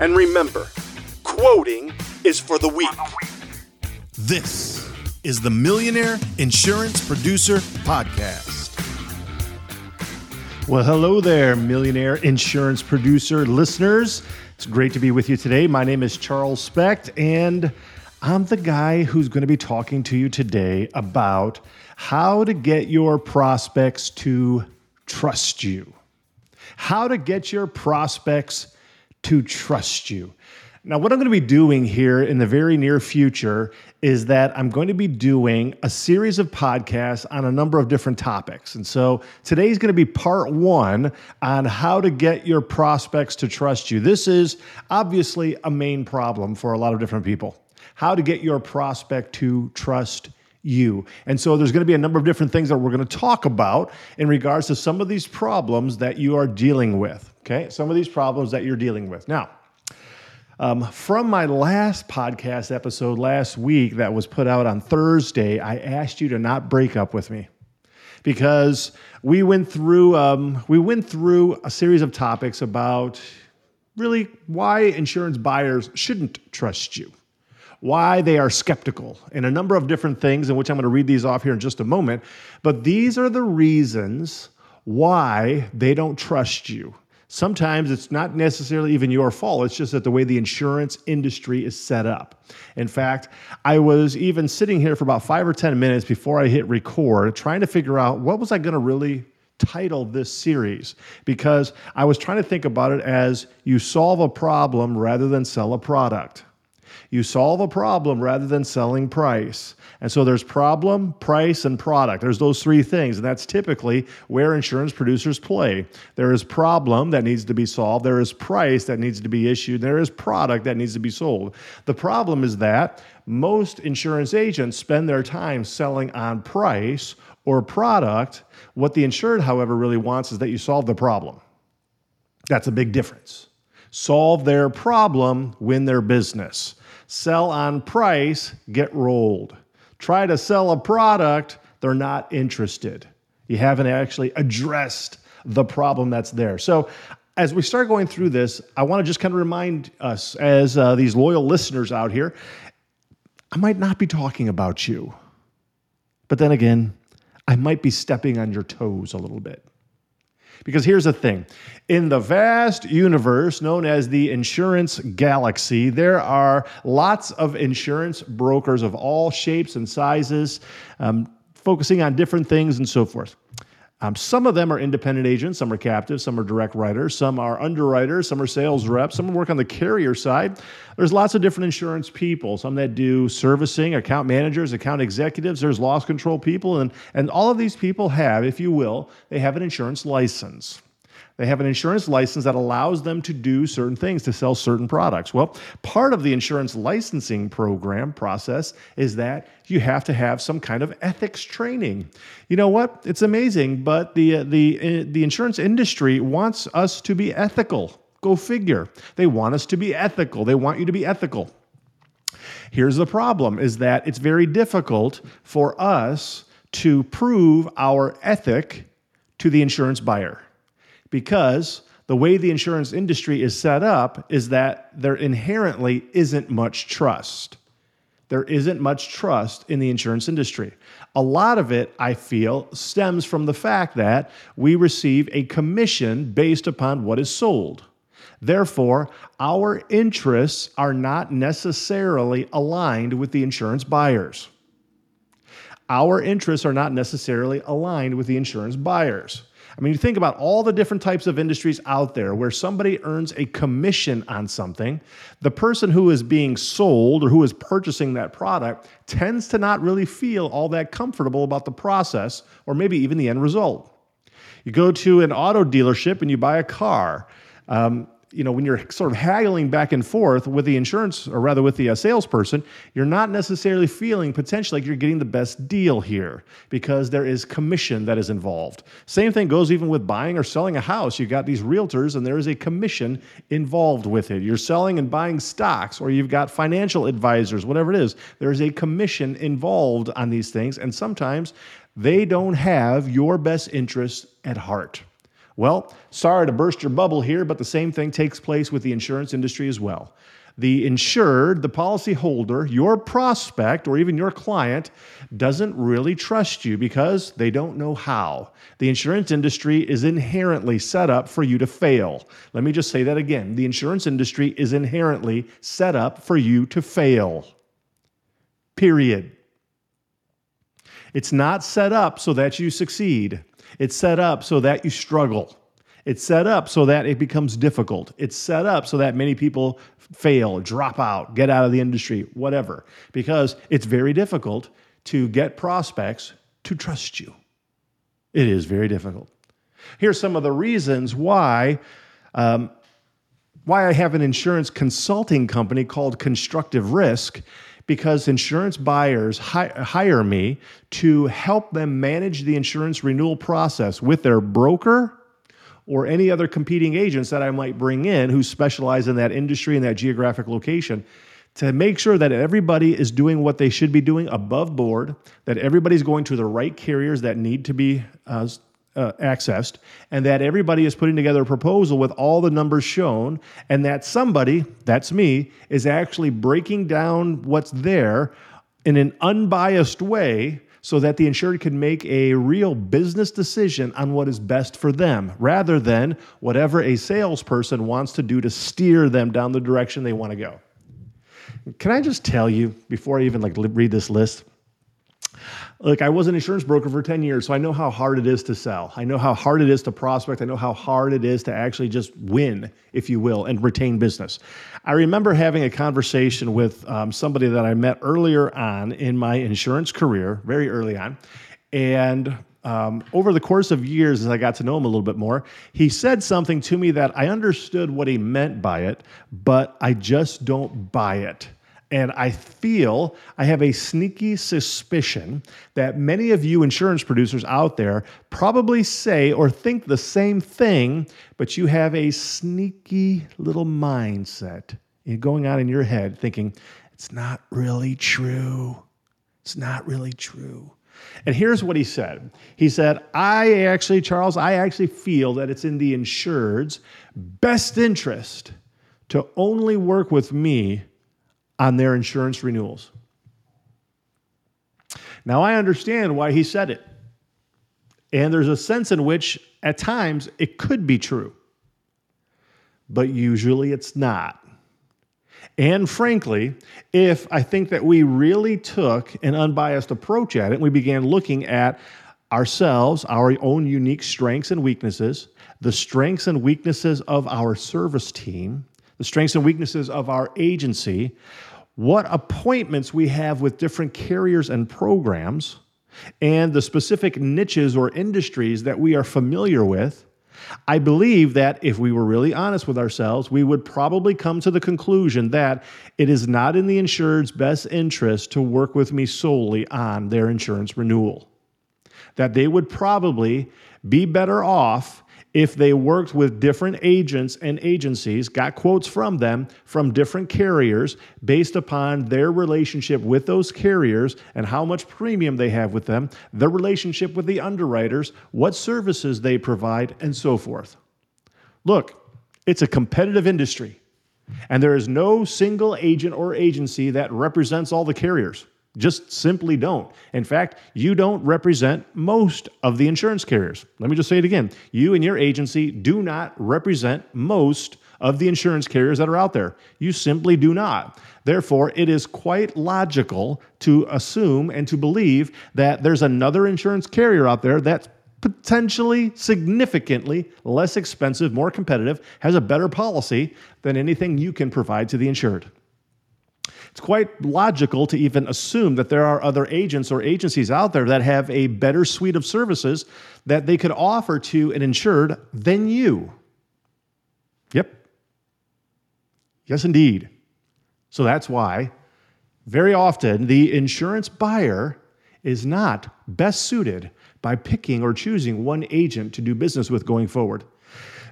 And remember quoting is for the weak. This is the Millionaire Insurance Producer Podcast. Well, hello there, Millionaire Insurance Producer listeners. It's great to be with you today. My name is Charles Specht, and I'm the guy who's going to be talking to you today about how to get your prospects to trust you. How to get your prospects to trust you. Now, what I'm going to be doing here in the very near future is that I'm going to be doing a series of podcasts on a number of different topics. And so today's going to be part one on how to get your prospects to trust you. This is obviously a main problem for a lot of different people. How to get your prospect to trust you. And so there's going to be a number of different things that we're going to talk about in regards to some of these problems that you are dealing with. Okay. Some of these problems that you're dealing with. Now, um, from my last podcast episode last week that was put out on Thursday, I asked you to not break up with me because we went through um, we went through a series of topics about really why insurance buyers shouldn't trust you, why they are skeptical, and a number of different things. In which I'm going to read these off here in just a moment. But these are the reasons why they don't trust you. Sometimes it's not necessarily even your fault. It's just that the way the insurance industry is set up. In fact, I was even sitting here for about five or 10 minutes before I hit record, trying to figure out what was I going to really title this series because I was trying to think about it as you solve a problem rather than sell a product. You solve a problem rather than selling price. And so there's problem, price, and product. There's those three things. And that's typically where insurance producers play. There is problem that needs to be solved, there is price that needs to be issued, there is product that needs to be sold. The problem is that most insurance agents spend their time selling on price or product. What the insured, however, really wants is that you solve the problem. That's a big difference. Solve their problem, win their business. Sell on price, get rolled. Try to sell a product, they're not interested. You haven't actually addressed the problem that's there. So, as we start going through this, I want to just kind of remind us, as uh, these loyal listeners out here, I might not be talking about you. But then again, I might be stepping on your toes a little bit. Because here's the thing in the vast universe known as the insurance galaxy, there are lots of insurance brokers of all shapes and sizes, um, focusing on different things and so forth. Um, some of them are independent agents, some are captive, some are direct writers, some are underwriters, some are sales reps, some work on the carrier side. There's lots of different insurance people, some that do servicing, account managers, account executives, there's loss control people, and, and all of these people have, if you will, they have an insurance license. They have an insurance license that allows them to do certain things, to sell certain products. Well, part of the insurance licensing program process is that you have to have some kind of ethics training. You know what? It's amazing, but the uh, the uh, the insurance industry wants us to be ethical. Go figure. They want us to be ethical. They want you to be ethical. Here's the problem is that it's very difficult for us to prove our ethic to the insurance buyer because the way the insurance industry is set up is that there inherently isn't much trust. There isn't much trust in the insurance industry. A lot of it, I feel, stems from the fact that we receive a commission based upon what is sold. Therefore, our interests are not necessarily aligned with the insurance buyers. our interests are not necessarily aligned with the insurance buyers. I mean, you think about all the different types of industries out there where somebody earns a commission on something. The person who is being sold or who is purchasing that product tends to not really feel all that comfortable about the process or maybe even the end result. You go to an auto dealership and you buy a car. Um, you know, when you're sort of haggling back and forth with the insurance, or rather with the uh, salesperson, you're not necessarily feeling potentially like you're getting the best deal here because there is commission that is involved. Same thing goes even with buying or selling a house. You've got these realtors and there is a commission involved with it. You're selling and buying stocks, or you've got financial advisors, whatever it is. There is a commission involved on these things, and sometimes they don't have your best interest at heart. Well, sorry to burst your bubble here, but the same thing takes place with the insurance industry as well. The insured, the policyholder, your prospect, or even your client doesn't really trust you because they don't know how. The insurance industry is inherently set up for you to fail. Let me just say that again. The insurance industry is inherently set up for you to fail. Period. It's not set up so that you succeed. It's set up so that you struggle. It's set up so that it becomes difficult. It's set up so that many people fail, drop out, get out of the industry, whatever, because it's very difficult to get prospects to trust you. It is very difficult. Here's some of the reasons why. Um, why I have an insurance consulting company called Constructive Risk because insurance buyers hi- hire me to help them manage the insurance renewal process with their broker or any other competing agents that I might bring in who specialize in that industry and that geographic location to make sure that everybody is doing what they should be doing above board, that everybody's going to the right carriers that need to be uh, uh, accessed, and that everybody is putting together a proposal with all the numbers shown, and that somebody, that's me, is actually breaking down what's there in an unbiased way so that the insured can make a real business decision on what is best for them rather than whatever a salesperson wants to do to steer them down the direction they want to go. Can I just tell you before I even like read this list? Look, I was an insurance broker for 10 years, so I know how hard it is to sell. I know how hard it is to prospect. I know how hard it is to actually just win, if you will, and retain business. I remember having a conversation with um, somebody that I met earlier on in my insurance career, very early on. And um, over the course of years, as I got to know him a little bit more, he said something to me that I understood what he meant by it, but I just don't buy it. And I feel, I have a sneaky suspicion that many of you insurance producers out there probably say or think the same thing, but you have a sneaky little mindset going on in your head thinking, it's not really true. It's not really true. And here's what he said He said, I actually, Charles, I actually feel that it's in the insured's best interest to only work with me on their insurance renewals. Now, I understand why he said it. And there's a sense in which, at times, it could be true, but usually it's not. And frankly, if I think that we really took an unbiased approach at it, we began looking at ourselves, our own unique strengths and weaknesses, the strengths and weaknesses of our service team, the strengths and weaknesses of our agency, what appointments we have with different carriers and programs, and the specific niches or industries that we are familiar with, I believe that if we were really honest with ourselves, we would probably come to the conclusion that it is not in the insured's best interest to work with me solely on their insurance renewal. That they would probably be better off if they worked with different agents and agencies, got quotes from them from different carriers based upon their relationship with those carriers and how much premium they have with them, their relationship with the underwriters, what services they provide, and so forth. Look, it's a competitive industry, and there is no single agent or agency that represents all the carriers. Just simply don't. In fact, you don't represent most of the insurance carriers. Let me just say it again. You and your agency do not represent most of the insurance carriers that are out there. You simply do not. Therefore, it is quite logical to assume and to believe that there's another insurance carrier out there that's potentially significantly less expensive, more competitive, has a better policy than anything you can provide to the insured. It's quite logical to even assume that there are other agents or agencies out there that have a better suite of services that they could offer to an insured than you. Yep. Yes, indeed. So that's why very often the insurance buyer is not best suited by picking or choosing one agent to do business with going forward.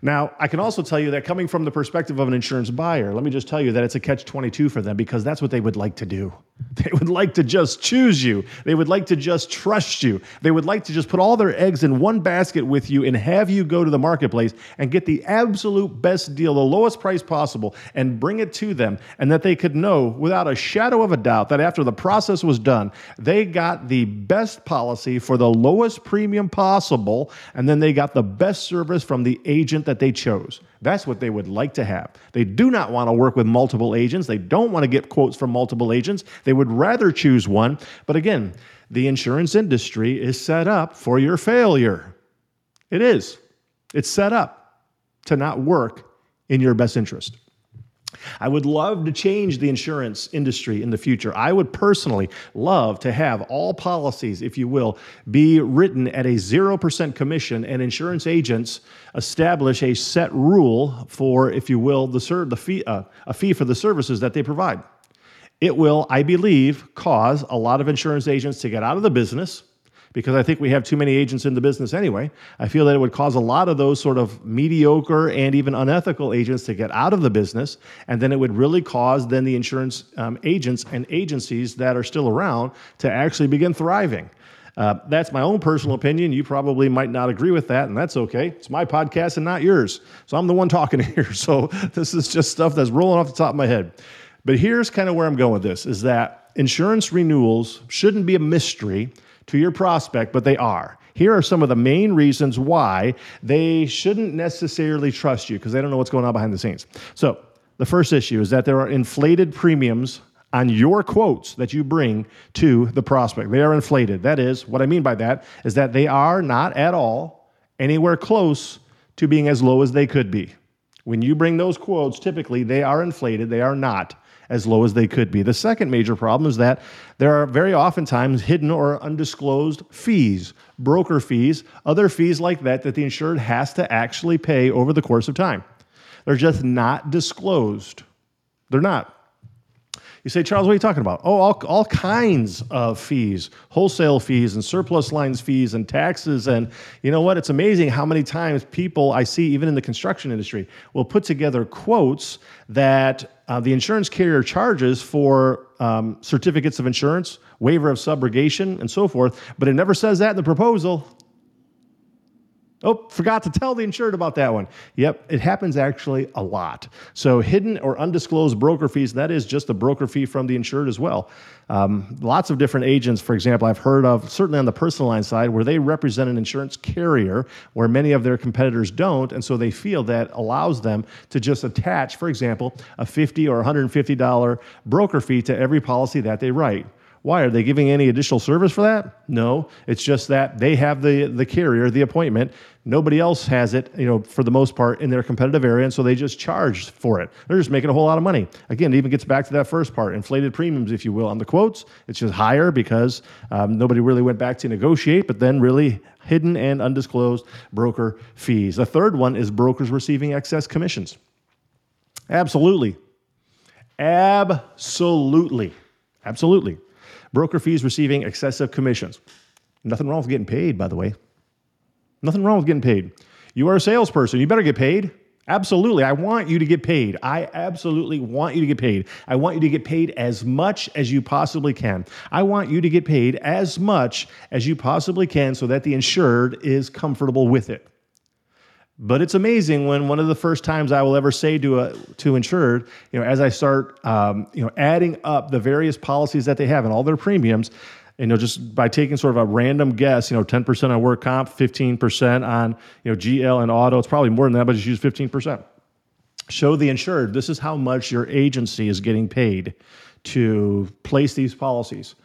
Now, I can also tell you that coming from the perspective of an insurance buyer, let me just tell you that it's a catch 22 for them because that's what they would like to do. They would like to just choose you. They would like to just trust you. They would like to just put all their eggs in one basket with you and have you go to the marketplace and get the absolute best deal, the lowest price possible, and bring it to them. And that they could know without a shadow of a doubt that after the process was done, they got the best policy for the lowest premium possible. And then they got the best service from the agent that they chose. That's what they would like to have. They do not want to work with multiple agents. They don't want to get quotes from multiple agents. They would rather choose one. But again, the insurance industry is set up for your failure. It is. It's set up to not work in your best interest. I would love to change the insurance industry in the future. I would personally love to have all policies, if you will, be written at a 0% commission and insurance agents establish a set rule for, if you will, the, ser- the fee, uh, a fee for the services that they provide. It will, I believe, cause a lot of insurance agents to get out of the business because I think we have too many agents in the business anyway. I feel that it would cause a lot of those sort of mediocre and even unethical agents to get out of the business. And then it would really cause then the insurance um, agents and agencies that are still around to actually begin thriving. Uh, that's my own personal opinion. You probably might not agree with that, and that's okay. It's my podcast and not yours. So I'm the one talking here. So this is just stuff that's rolling off the top of my head. But here's kind of where I'm going with this is that insurance renewals shouldn't be a mystery to your prospect, but they are. Here are some of the main reasons why they shouldn't necessarily trust you because they don't know what's going on behind the scenes. So, the first issue is that there are inflated premiums on your quotes that you bring to the prospect. They are inflated. That is, what I mean by that is that they are not at all anywhere close to being as low as they could be. When you bring those quotes, typically they are inflated, they are not as low as they could be. The second major problem is that there are very oftentimes hidden or undisclosed fees, broker fees, other fees like that that the insured has to actually pay over the course of time. They're just not disclosed. They're not. You say, Charles, what are you talking about? Oh, all, all kinds of fees, wholesale fees and surplus lines fees and taxes. And you know what? It's amazing how many times people I see, even in the construction industry, will put together quotes that uh, the insurance carrier charges for um, certificates of insurance, waiver of subrogation, and so forth, but it never says that in the proposal. Oh, forgot to tell the insured about that one. Yep, it happens actually a lot. So, hidden or undisclosed broker fees, that is just a broker fee from the insured as well. Um, lots of different agents, for example, I've heard of, certainly on the personal line side, where they represent an insurance carrier where many of their competitors don't. And so they feel that allows them to just attach, for example, a 50 or $150 broker fee to every policy that they write. Why? Are they giving any additional service for that? No. It's just that they have the, the carrier, the appointment. Nobody else has it, you know, for the most part in their competitive area, and so they just charge for it. They're just making a whole lot of money. Again, it even gets back to that first part, inflated premiums, if you will, on the quotes. It's just higher because um, nobody really went back to negotiate, but then really hidden and undisclosed broker fees. The third one is brokers receiving excess commissions. Absolutely. Absolutely. Absolutely. Broker fees receiving excessive commissions. Nothing wrong with getting paid, by the way. Nothing wrong with getting paid. You are a salesperson, you better get paid. Absolutely. I want you to get paid. I absolutely want you to get paid. I want you to get paid as much as you possibly can. I want you to get paid as much as you possibly can so that the insured is comfortable with it. But it's amazing when one of the first times I will ever say to a to insured, you know, as I start, um, you know, adding up the various policies that they have and all their premiums, you know, just by taking sort of a random guess, you know, 10% on work comp, 15% on, you know, GL and auto. It's probably more than that, but just use 15%. Show the insured this is how much your agency is getting paid to place these policies.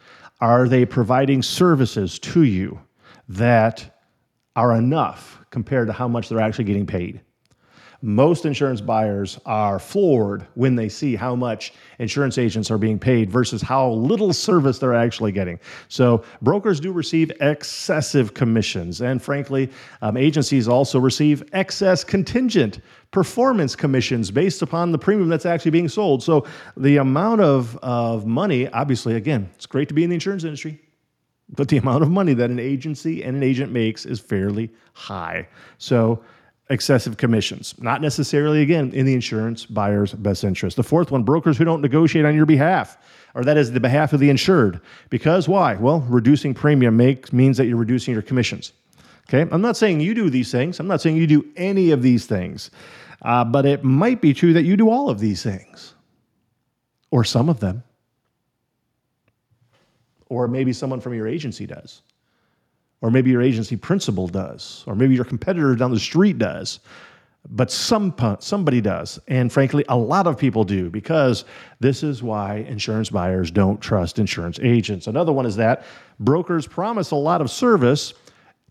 Are they providing services to you that are enough compared to how much they're actually getting paid? most insurance buyers are floored when they see how much insurance agents are being paid versus how little service they're actually getting. So, brokers do receive excessive commissions, and frankly, um, agencies also receive excess contingent performance commissions based upon the premium that's actually being sold. So, the amount of, of money, obviously, again, it's great to be in the insurance industry. But the amount of money that an agency and an agent makes is fairly high. So, excessive commissions. Not necessarily, again, in the insurance buyer's best interest. The fourth one brokers who don't negotiate on your behalf, or that is the behalf of the insured. Because why? Well, reducing premium makes, means that you're reducing your commissions. Okay, I'm not saying you do these things, I'm not saying you do any of these things, uh, but it might be true that you do all of these things, or some of them. Or maybe someone from your agency does or maybe your agency principal does, or maybe your competitor down the street does. But some somebody does, and frankly, a lot of people do because this is why insurance buyers don't trust insurance agents. Another one is that brokers promise a lot of service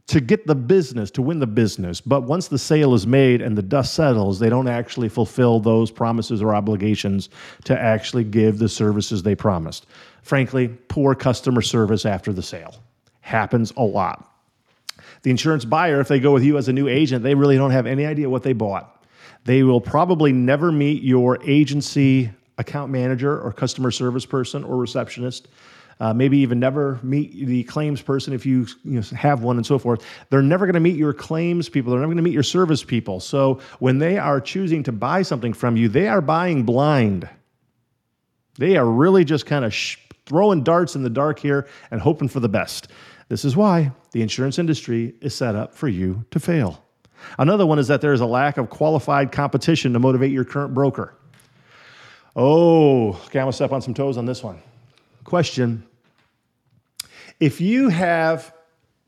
to get the business, to win the business. But once the sale is made and the dust settles, they don't actually fulfill those promises or obligations to actually give the services they promised. Frankly, poor customer service after the sale happens a lot. The insurance buyer, if they go with you as a new agent, they really don't have any idea what they bought. They will probably never meet your agency account manager or customer service person or receptionist. Uh, maybe even never meet the claims person if you, you know, have one and so forth. They're never going to meet your claims people. They're never going to meet your service people. So when they are choosing to buy something from you, they are buying blind. They are really just kind of sh- throwing darts in the dark here and hoping for the best. This is why the insurance industry is set up for you to fail. Another one is that there is a lack of qualified competition to motivate your current broker. Oh, okay, I'm gonna step on some toes on this one. Question If you have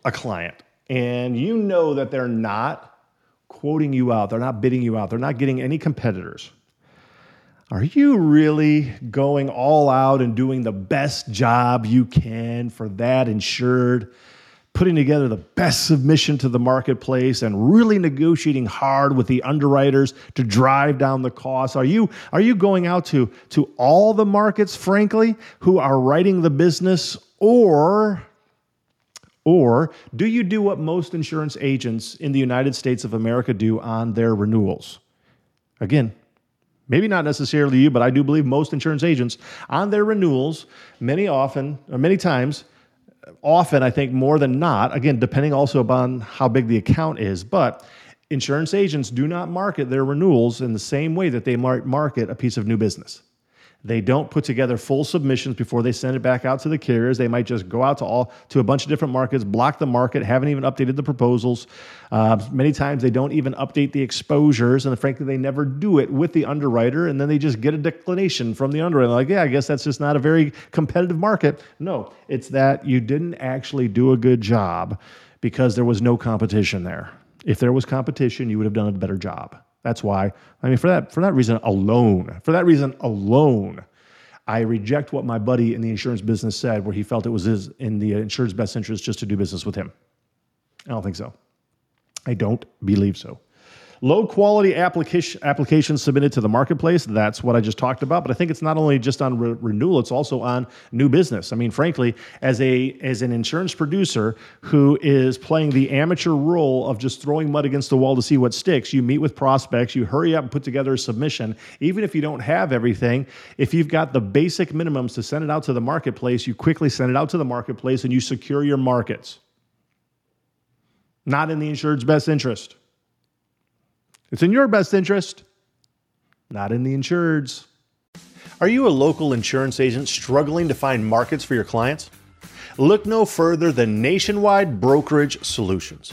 a client and you know that they're not quoting you out, they're not bidding you out, they're not getting any competitors, are you really going all out and doing the best job you can for that insured? Putting together the best submission to the marketplace and really negotiating hard with the underwriters to drive down the costs? Are you, are you going out to, to all the markets, frankly, who are writing the business? Or or do you do what most insurance agents in the United States of America do on their renewals? Again, maybe not necessarily you, but I do believe most insurance agents on their renewals, many often, or many times, often I think more than not, again, depending also upon how big the account is, but insurance agents do not market their renewals in the same way that they might market a piece of new business. They don't put together full submissions before they send it back out to the carriers. They might just go out to all to a bunch of different markets, block the market, haven't even updated the proposals. Uh, many times they don't even update the exposures, and frankly, they never do it with the underwriter. And then they just get a declination from the underwriter. Like, yeah, I guess that's just not a very competitive market. No, it's that you didn't actually do a good job because there was no competition there. If there was competition, you would have done a better job. That's why. I mean, for that for that reason alone, for that reason alone, I reject what my buddy in the insurance business said, where he felt it was his, in the insurance best interest just to do business with him. I don't think so. I don't believe so. Low quality application applications submitted to the marketplace. That's what I just talked about. But I think it's not only just on re- renewal; it's also on new business. I mean, frankly, as a as an insurance producer who is playing the amateur role of just throwing mud against the wall to see what sticks, you meet with prospects, you hurry up and put together a submission, even if you don't have everything. If you've got the basic minimums to send it out to the marketplace, you quickly send it out to the marketplace and you secure your markets. Not in the insured's best interest. It's in your best interest, not in the insured's. Are you a local insurance agent struggling to find markets for your clients? Look no further than Nationwide Brokerage Solutions.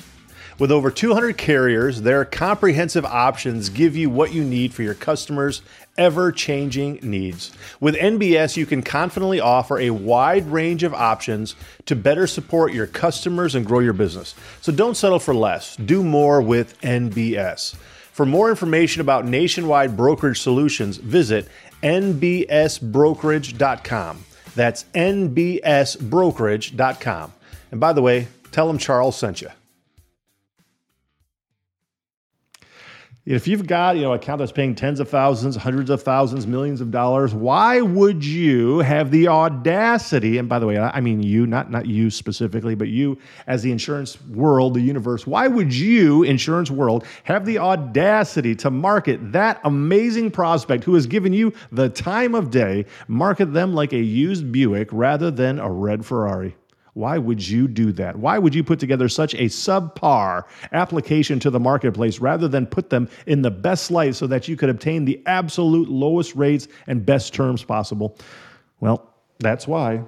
With over 200 carriers, their comprehensive options give you what you need for your customers' ever changing needs. With NBS, you can confidently offer a wide range of options to better support your customers and grow your business. So don't settle for less, do more with NBS. For more information about Nationwide Brokerage Solutions, visit nbsbrokerage.com. That's nbsbrokerage.com. And by the way, tell them Charles sent you. If you've got, you know, account that's paying tens of thousands, hundreds of thousands, millions of dollars, why would you have the audacity? And by the way, I mean you, not not you specifically, but you as the insurance world, the universe. Why would you, insurance world, have the audacity to market that amazing prospect who has given you the time of day, market them like a used Buick rather than a red Ferrari? Why would you do that? Why would you put together such a subpar application to the marketplace rather than put them in the best light so that you could obtain the absolute lowest rates and best terms possible? Well, that's why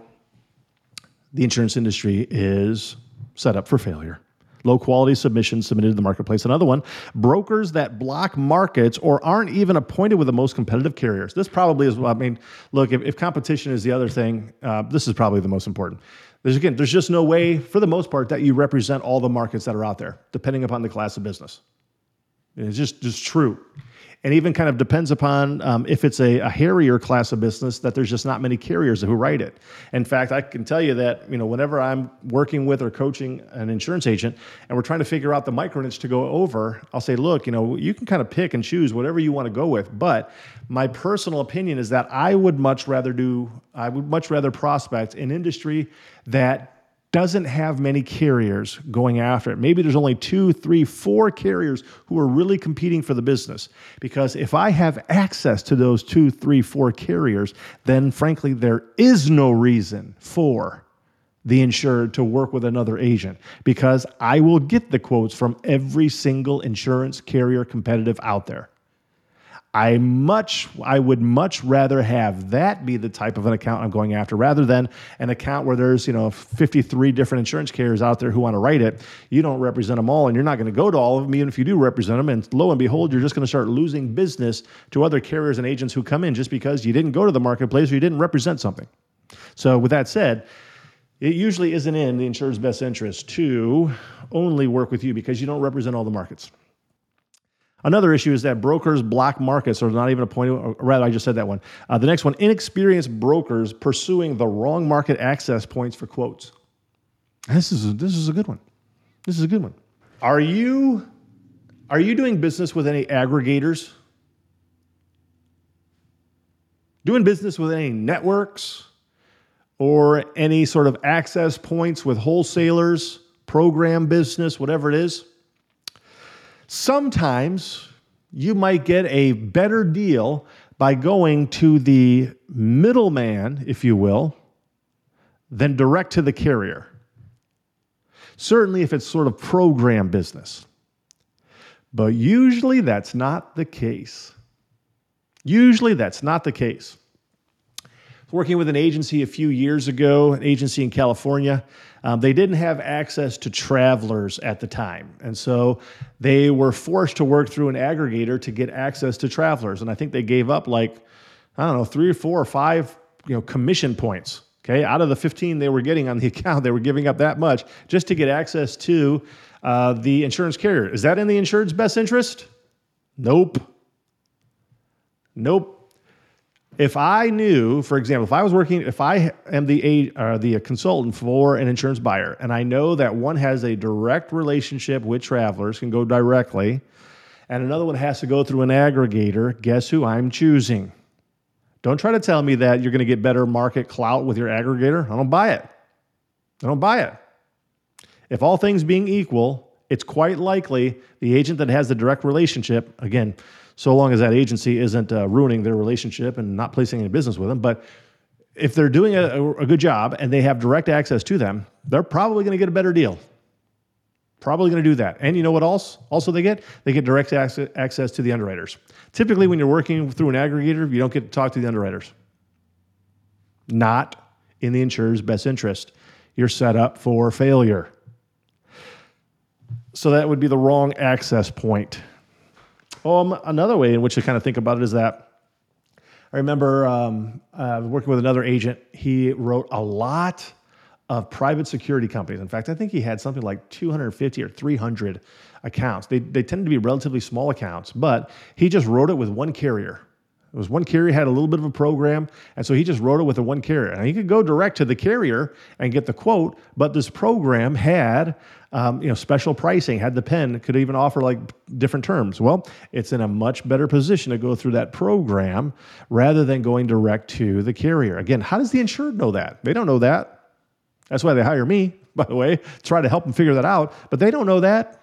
the insurance industry is set up for failure. Low quality submissions submitted to the marketplace. Another one, brokers that block markets or aren't even appointed with the most competitive carriers. This probably is, I mean, look, if, if competition is the other thing, uh, this is probably the most important. There's again, there's just no way, for the most part, that you represent all the markets that are out there, depending upon the class of business. It's just just true, and even kind of depends upon um, if it's a, a Harrier class of business that there's just not many carriers who write it. In fact, I can tell you that you know whenever I'm working with or coaching an insurance agent, and we're trying to figure out the micro niche to go over, I'll say, look, you know, you can kind of pick and choose whatever you want to go with, but my personal opinion is that I would much rather do, I would much rather prospect an industry that doesn't have many carriers going after it. Maybe there's only two, three, four carriers who are really competing for the business. Because if I have access to those two, three, four carriers, then frankly, there is no reason for the insured to work with another agent because I will get the quotes from every single insurance carrier competitive out there. I much I would much rather have that be the type of an account I'm going after rather than an account where there's, you know, 53 different insurance carriers out there who want to write it. You don't represent them all and you're not going to go to all of them even if you do represent them and lo and behold you're just going to start losing business to other carriers and agents who come in just because you didn't go to the marketplace or you didn't represent something. So with that said, it usually isn't in the insurer's best interest to only work with you because you don't represent all the markets. Another issue is that brokers block markets or not even appointed, or rather, I just said that one. Uh, the next one inexperienced brokers pursuing the wrong market access points for quotes. This is a, this is a good one. This is a good one. Are you are you doing business with any aggregators? Doing business with any networks or any sort of access points with wholesalers, program business, whatever it is? Sometimes you might get a better deal by going to the middleman, if you will, than direct to the carrier. Certainly, if it's sort of program business. But usually that's not the case. Usually that's not the case working with an agency a few years ago, an agency in California. Um, they didn't have access to Travelers at the time. And so they were forced to work through an aggregator to get access to Travelers. And I think they gave up like, I don't know, three or four or five you know, commission points. Okay, out of the 15 they were getting on the account, they were giving up that much just to get access to uh, the insurance carrier. Is that in the insured's best interest? Nope. Nope. If I knew, for example, if I was working, if I am the uh, the consultant for an insurance buyer, and I know that one has a direct relationship with Travelers, can go directly, and another one has to go through an aggregator, guess who I'm choosing? Don't try to tell me that you're going to get better market clout with your aggregator. I don't buy it. I don't buy it. If all things being equal, it's quite likely the agent that has the direct relationship, again, so long as that agency isn't uh, ruining their relationship and not placing any business with them. But if they're doing a, a good job and they have direct access to them, they're probably going to get a better deal. Probably going to do that. And you know what else? Also, they get they get direct access to the underwriters. Typically, when you're working through an aggregator, you don't get to talk to the underwriters. Not in the insurer's best interest. You're set up for failure. So that would be the wrong access point um, another way in which to kind of think about it is that I remember um, uh, working with another agent. He wrote a lot of private security companies. In fact, I think he had something like 250 or 300 accounts. They, they tended to be relatively small accounts, but he just wrote it with one carrier. It was one carrier had a little bit of a program, and so he just wrote it with a one carrier. And he could go direct to the carrier and get the quote, but this program had um, you know special pricing, had the pen, could even offer like different terms. Well, it's in a much better position to go through that program rather than going direct to the carrier. Again, how does the insured know that? They don't know that. That's why they hire me, by the way, try to help them figure that out. But they don't know that.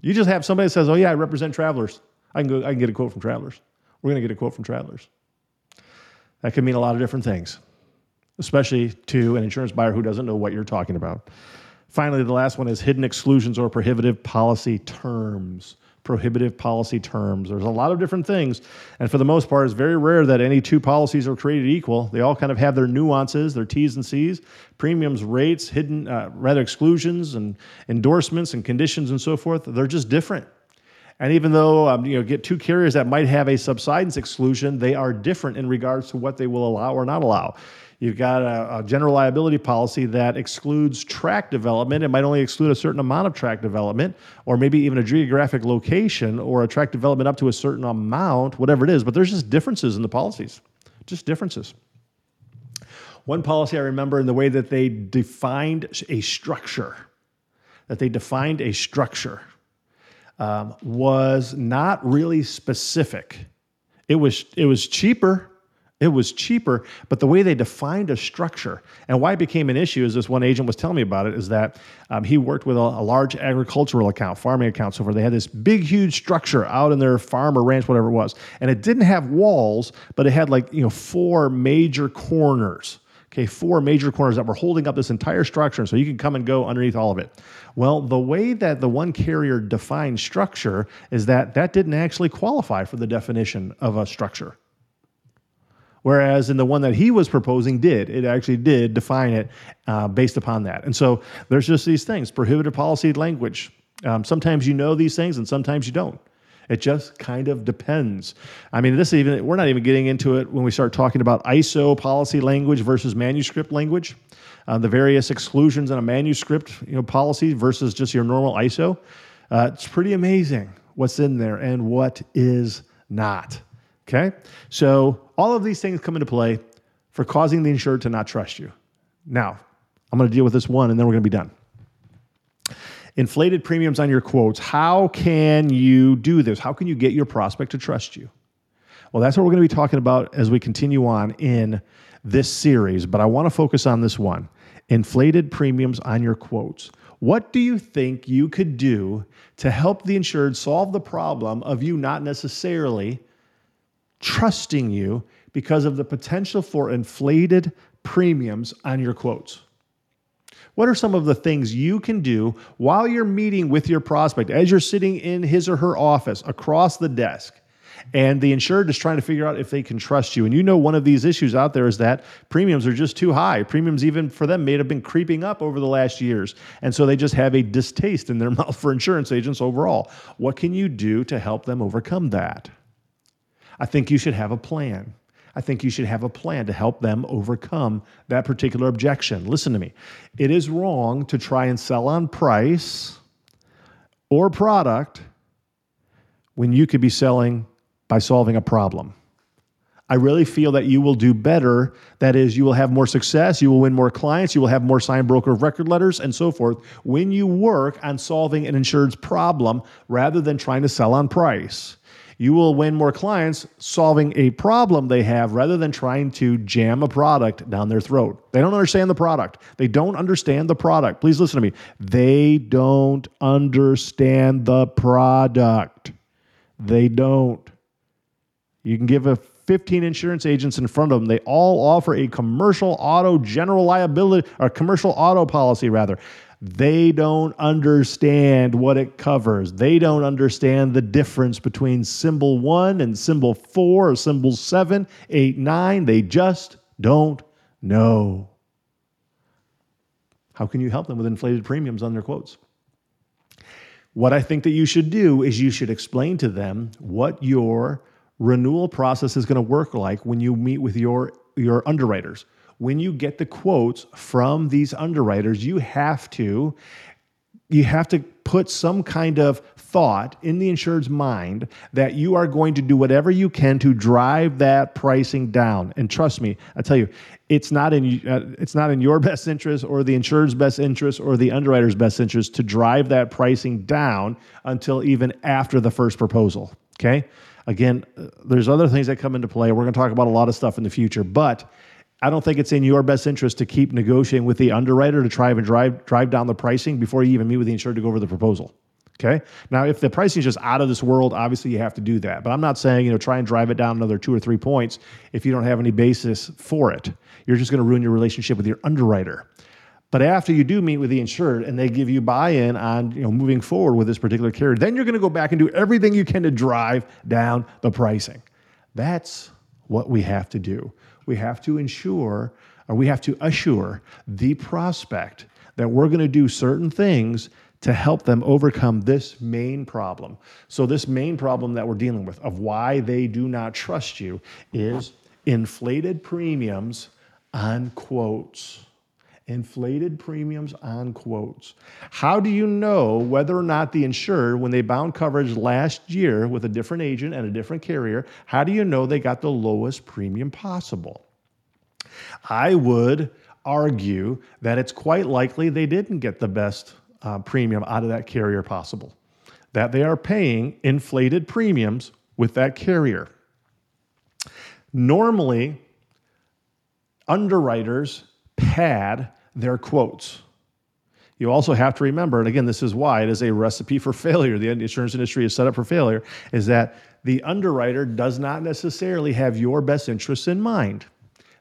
You just have somebody that says, "Oh yeah, I represent Travelers. I can go. I can get a quote from Travelers." We're going to get a quote from Travelers. That could mean a lot of different things, especially to an insurance buyer who doesn't know what you're talking about. Finally, the last one is hidden exclusions or prohibitive policy terms. Prohibitive policy terms. There's a lot of different things, and for the most part, it's very rare that any two policies are created equal. They all kind of have their nuances, their T's and C's, premiums, rates, hidden, uh, rather exclusions, and endorsements and conditions and so forth. They're just different. And even though um, you know get two carriers that might have a subsidence exclusion, they are different in regards to what they will allow or not allow. You've got a, a, general liability policy that excludes tract development. It might only exclude a certain amount of tract development, or maybe even a geographic location or a tract development up to a certain amount, whatever it is. But there's just differences in the policies, just differences. One policy I remember in the way that they defined a structure, that they defined a structure um, was not really specific. It was it was cheaper. It was cheaper, but the way they defined a structure and why it became an issue is this one agent was telling me about it is that um, he worked with a, a, large agricultural account, farming account, so forth. They had this big, huge structure out in their farm or ranch, whatever it was, and it didn't have walls, but it had like you know four major corners. Okay, four major corners that were holding up this entire structure, so you can come and go underneath all of it. Well, the way that the one carrier defined structure is that that didn't actually qualify for the definition of a structure. Whereas in the one that he was proposing, did it actually did define it uh, based upon that? And so there's just these things: prohibitive policy language. Um, sometimes you know these things, and sometimes you don't. It just kind of depends. I mean, this even we're not even getting into it when we start talking about ISO policy language versus manuscript language uh, the various exclusions in a manuscript you know, policy versus just your normal ISO. Uh, it's pretty amazing what's in there and what is not. Okay? So, all of these things come into play for causing the insured to not trust you. Now, I'm going to deal with this one and then we're going to be done. Inflated premiums on your quotes. How can you do this? How can you get your prospect to trust you? Well, that's what we're going to be talking about as we continue on in this series, but I want to focus on this one inflated premiums on your quotes. What do you think you could do to help the insured solve the problem of you not necessarily trusting you because of the potential for inflated premiums on your quotes? What are some of the things you can do while you're meeting with your prospect as you're sitting in his or her office across the desk? And the insured is trying to figure out if they can trust you. And you know, one of these issues out there is that premiums are just too high. Premiums, even for them, may have been creeping up over the last years. And so they just have a distaste in their mouth for insurance agents overall. What can you do to help them overcome that? I think you should have a plan. I think you should have a plan to help them overcome that particular objection. Listen to me. It is wrong to try and sell on price or product when you could be selling by solving a problem. I really feel that you will do better. That is, you will have more success, you will win more clients, you will have more signed broker of record letters, and so forth when you work on solving an insured's problem rather than trying to sell on price. You will win more clients solving a problem they have rather than trying to jam a product down their throat. They don't understand the product. They don't understand the product. Please listen to me. They don't understand the product. They don't. You can give a 15 insurance agents in front of them. They all offer a commercial auto general liability or commercial auto policy rather. They don't understand what it covers. They don't understand the difference between symbol 1 and symbol 4 or symbol 7, 8, 9. They just don't know. How can you help them with inflated premiums on their quotes? What I think that you should do is you should explain to them what your renewal process is going to work like when you meet with your your underwriters. When you get the quotes from these underwriters, you have to you have to put some kind of thought in the insured's mind that you are going to do whatever you can to drive that pricing down. And trust me, I tell you, it's not in uh, it's not in your best interest or the insured's best interest or the underwriter's best interest to drive that pricing down until even after the first proposal. Okay? Again, uh, there's other things that come into play. We're going to talk about a lot of stuff in the future, but I don't think it's in your best interest to keep negotiating with the underwriter to try and drive drive down the pricing before you even meet with the insured to go over the proposal. Okay. Now, if the pricing is just out of this world, obviously you have to do that. But I'm not saying you know try and drive it down another two or three points if you don't have any basis for it. You're just going to ruin your relationship with your underwriter. But after you do meet with the insured and they give you buy-in on you know moving forward with this particular carrier, then you're going to go back and do everything you can to drive down the pricing. That's what we have to do we have to ensure or we have to assure the prospect that we're going to do certain things to help them overcome this main problem. So, this main problem that we're dealing with of why they do not trust you is inflated premiums on quotes. Inflated premiums on quotes. How do you know whether or not the insured, when they bound coverage last year with a different agent and a different carrier, how do you know they got the lowest premium possible? I would argue that it's quite likely they didn't get the best uh, premium out of that carrier possible, that they are paying inflated premiums with that carrier. Normally, underwriters pad their quotes. You also have to remember, and again, this is why it is a recipe for failure. The insurance industry is set up for failure, is that the underwriter does not necessarily have your best interests in mind.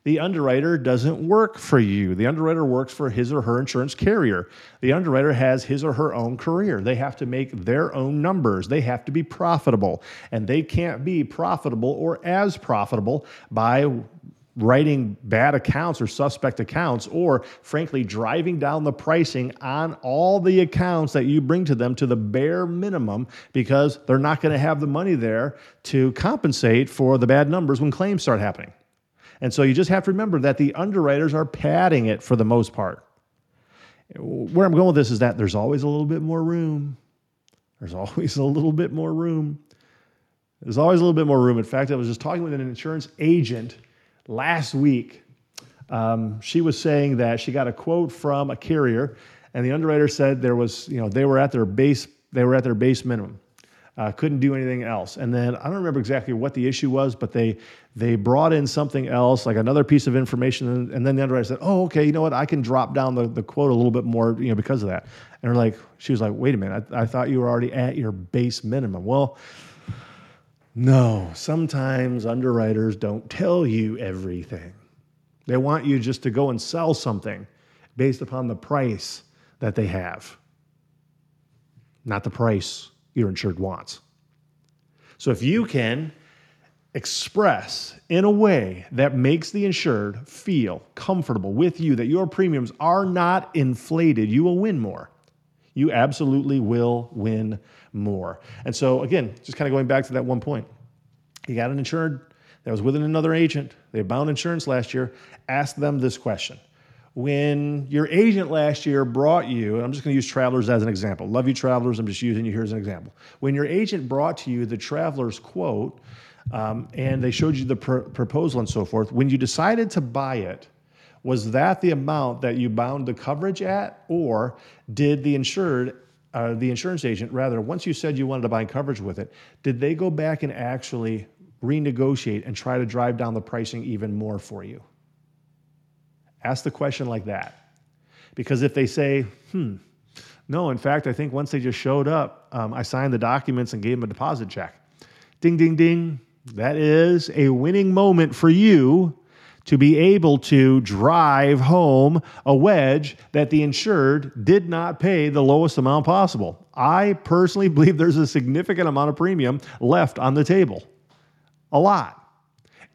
The underwriter doesn't work for you. The underwriter works for his or her insurance carrier. The underwriter has his or her own career. They have to make their own numbers. They have to be profitable. And they can't be profitable or as profitable by writing bad accounts or suspect accounts, or frankly, driving down the pricing on all the accounts that you bring to them to the bare minimum because they're not going to have the money there to compensate for the bad numbers when claims start happening. And so you just have to remember that the underwriters are padding it for the most part. Where I'm going with this is that there's always a little bit more room. There's always a little bit more room. There's always a little bit more room. In fact, I was just talking with an insurance agent last week. Um, she was saying that she got a quote from a carrier, and the underwriter said there was, you know, they were at their base, they were at their base minimum. Uh, couldn't do anything else. And then I don't remember exactly what the issue was, but they they brought in something else, like another piece of information, and, and then the underwriter said, "Oh, okay, you know what? I can drop down the, the quote a little bit more, you know, because of that." And they're like, she was like, "Wait a minute, I, I thought you were already at your base minimum." Well, no, sometimes underwriters don't tell you everything. They want you just to go and sell something based upon the price that they have, not the price your insured wants. So if you can express in a way that makes the insured feel comfortable with you that your premiums are not inflated, you will win more. You absolutely will win more. And so, again, just kind of going back to that one point, you got an insured that was with another agent, they bound insurance last year, ask them this question when your agent last year brought you, and I'm just going to use travelers as an example. Love you, travelers. I'm just using you here as an example. When your agent brought to you the traveler's quote, um, and they showed you the pr- proposal and so forth, when you decided to buy it, was that the amount that you bound the coverage at, or did the insured, uh, the insurance agent, rather, once you said you wanted to buy coverage with it, did they go back and actually renegotiate and try to drive down the pricing even more for you? Ask the question like that. Because if they say, hmm, no, in fact, I think once they just showed up, um, I signed the documents and gave them a deposit check. Ding, ding, ding. That is a winning moment for you to be able to drive home a wedge that the insured did not pay the lowest amount possible. I personally believe there's a significant amount of premium left on the table. A lot.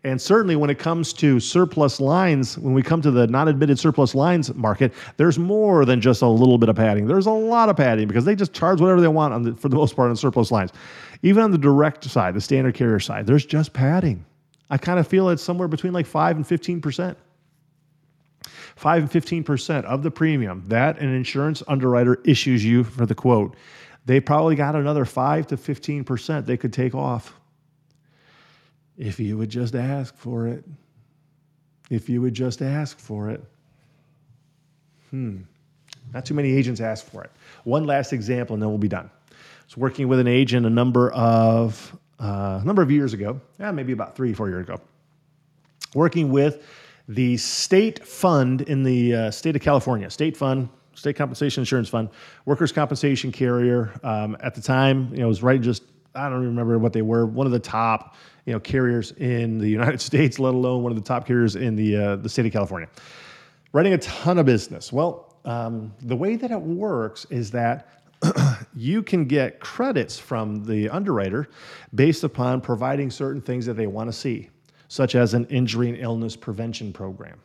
And certainly when it comes to surplus lines, when we come to the non admitted surplus lines market, there's more than just a little bit of padding. There's a lot of padding because they just charge whatever they want the, for the most part on surplus lines. Even on the direct side, the standard carrier side, there's just padding. I kind of feel it's somewhere between like 5 and 15%. 5 and 15% of the premium that an insurance underwriter issues you for the quote, they probably got another 5 to 15% they could take off. If you would just ask for it. If you would just ask for it. Hmm. Not too many agents ask for it. One last example, and then we'll be done. I was working with an agent a number of uh, a number of years ago, yeah, maybe about three, four years ago, working with the state fund in the uh, state of California, state fund, state compensation insurance fund, workers' compensation carrier. Um, at the time, you know, it was right just I don't remember what they were. One of the top, you know, carriers in the United States, let alone one of the top carriers in the uh, the state of California. Writing a ton of business. Well, um, the way that it works is that you can get credits from the underwriter based upon providing certain things that they want to see, such as an injury and illness prevention program.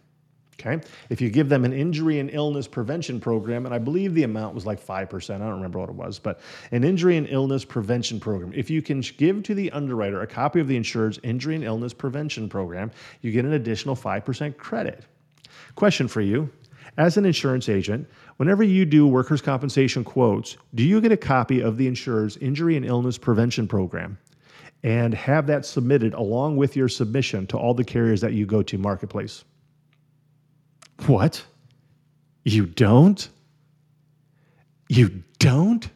Okay. If you give them an injury and illness prevention program, and I believe the amount was like 5%, I don't remember what it was, but an injury and illness prevention program. If you can give to the underwriter a copy of the insured's injury and illness prevention program, you get an additional 5% credit. Question for you as an insurance agent, whenever you do workers' compensation quotes, do you get a copy of the insurer's injury and illness prevention program and have that submitted along with your submission to all the carriers that you go to marketplace? What? You don't? You don't?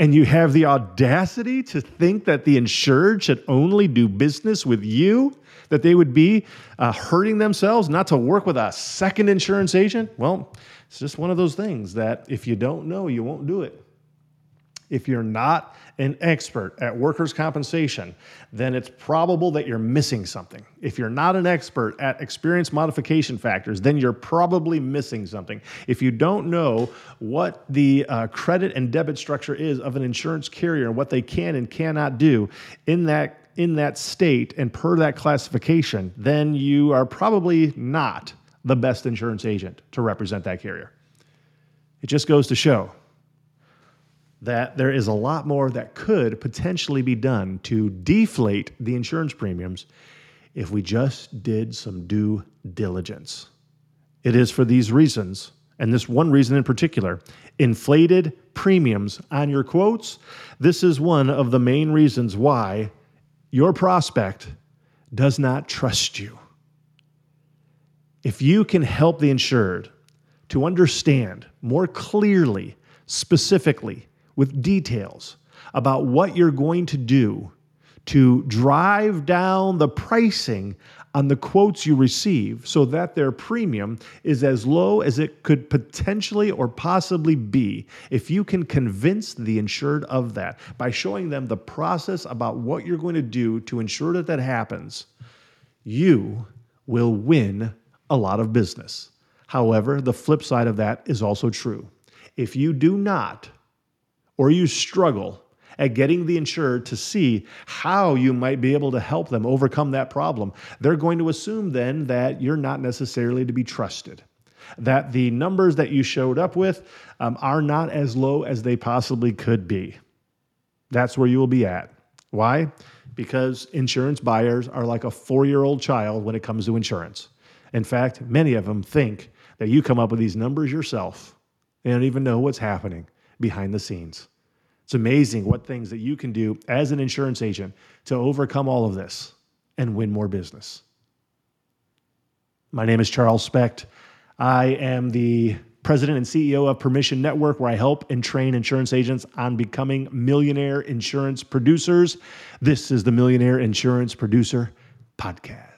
And you have the audacity to think that the insured should only do business with you? That they would be uh, hurting themselves not to work with a second insurance agent? Well, it's just one of those things that if you don't know, you won't do it. If you're not an expert at workers' compensation, then it's probable that you're missing something. If you're not an expert at experience modification factors, then you're probably missing something. If you don't know what the uh, credit and debit structure is of an insurance carrier and what they can and cannot do in that in that state and per that classification, then you are probably not the best insurance agent to represent that carrier. It just goes to show that there is a lot more that could potentially be done to deflate the insurance premiums if we just did some due diligence. It is for these reasons, and this one reason in particular inflated premiums on your quotes. This is one of the main reasons why your prospect does not trust you. If you can help the insured to understand more clearly, specifically, with details about what you're going to do to drive down the pricing on the quotes you receive so that their premium is as low as it could potentially or possibly be. If you can convince the insured of that by showing them the process about what you're going to do to ensure that that happens, you will win a lot of business. However, the flip side of that is also true. If you do not, or you struggle at getting the insured to see how you might be able to help them overcome that problem, they're going to assume then that you're not necessarily to be trusted. That the numbers that you showed up with um, are not as low as they possibly could be. That's where you will be at. Why? Because insurance buyers are like a four year old child when it comes to insurance. In fact, many of them think that you come up with these numbers yourself. They don't even know what's happening behind the scenes. It's amazing what things that you can do as an insurance agent to overcome all of this and win more business. My name is Charles Specht. I am the president and CEO of Permission Network, where I help and train insurance agents on becoming millionaire insurance producers. This is the Millionaire Insurance Producer Podcast.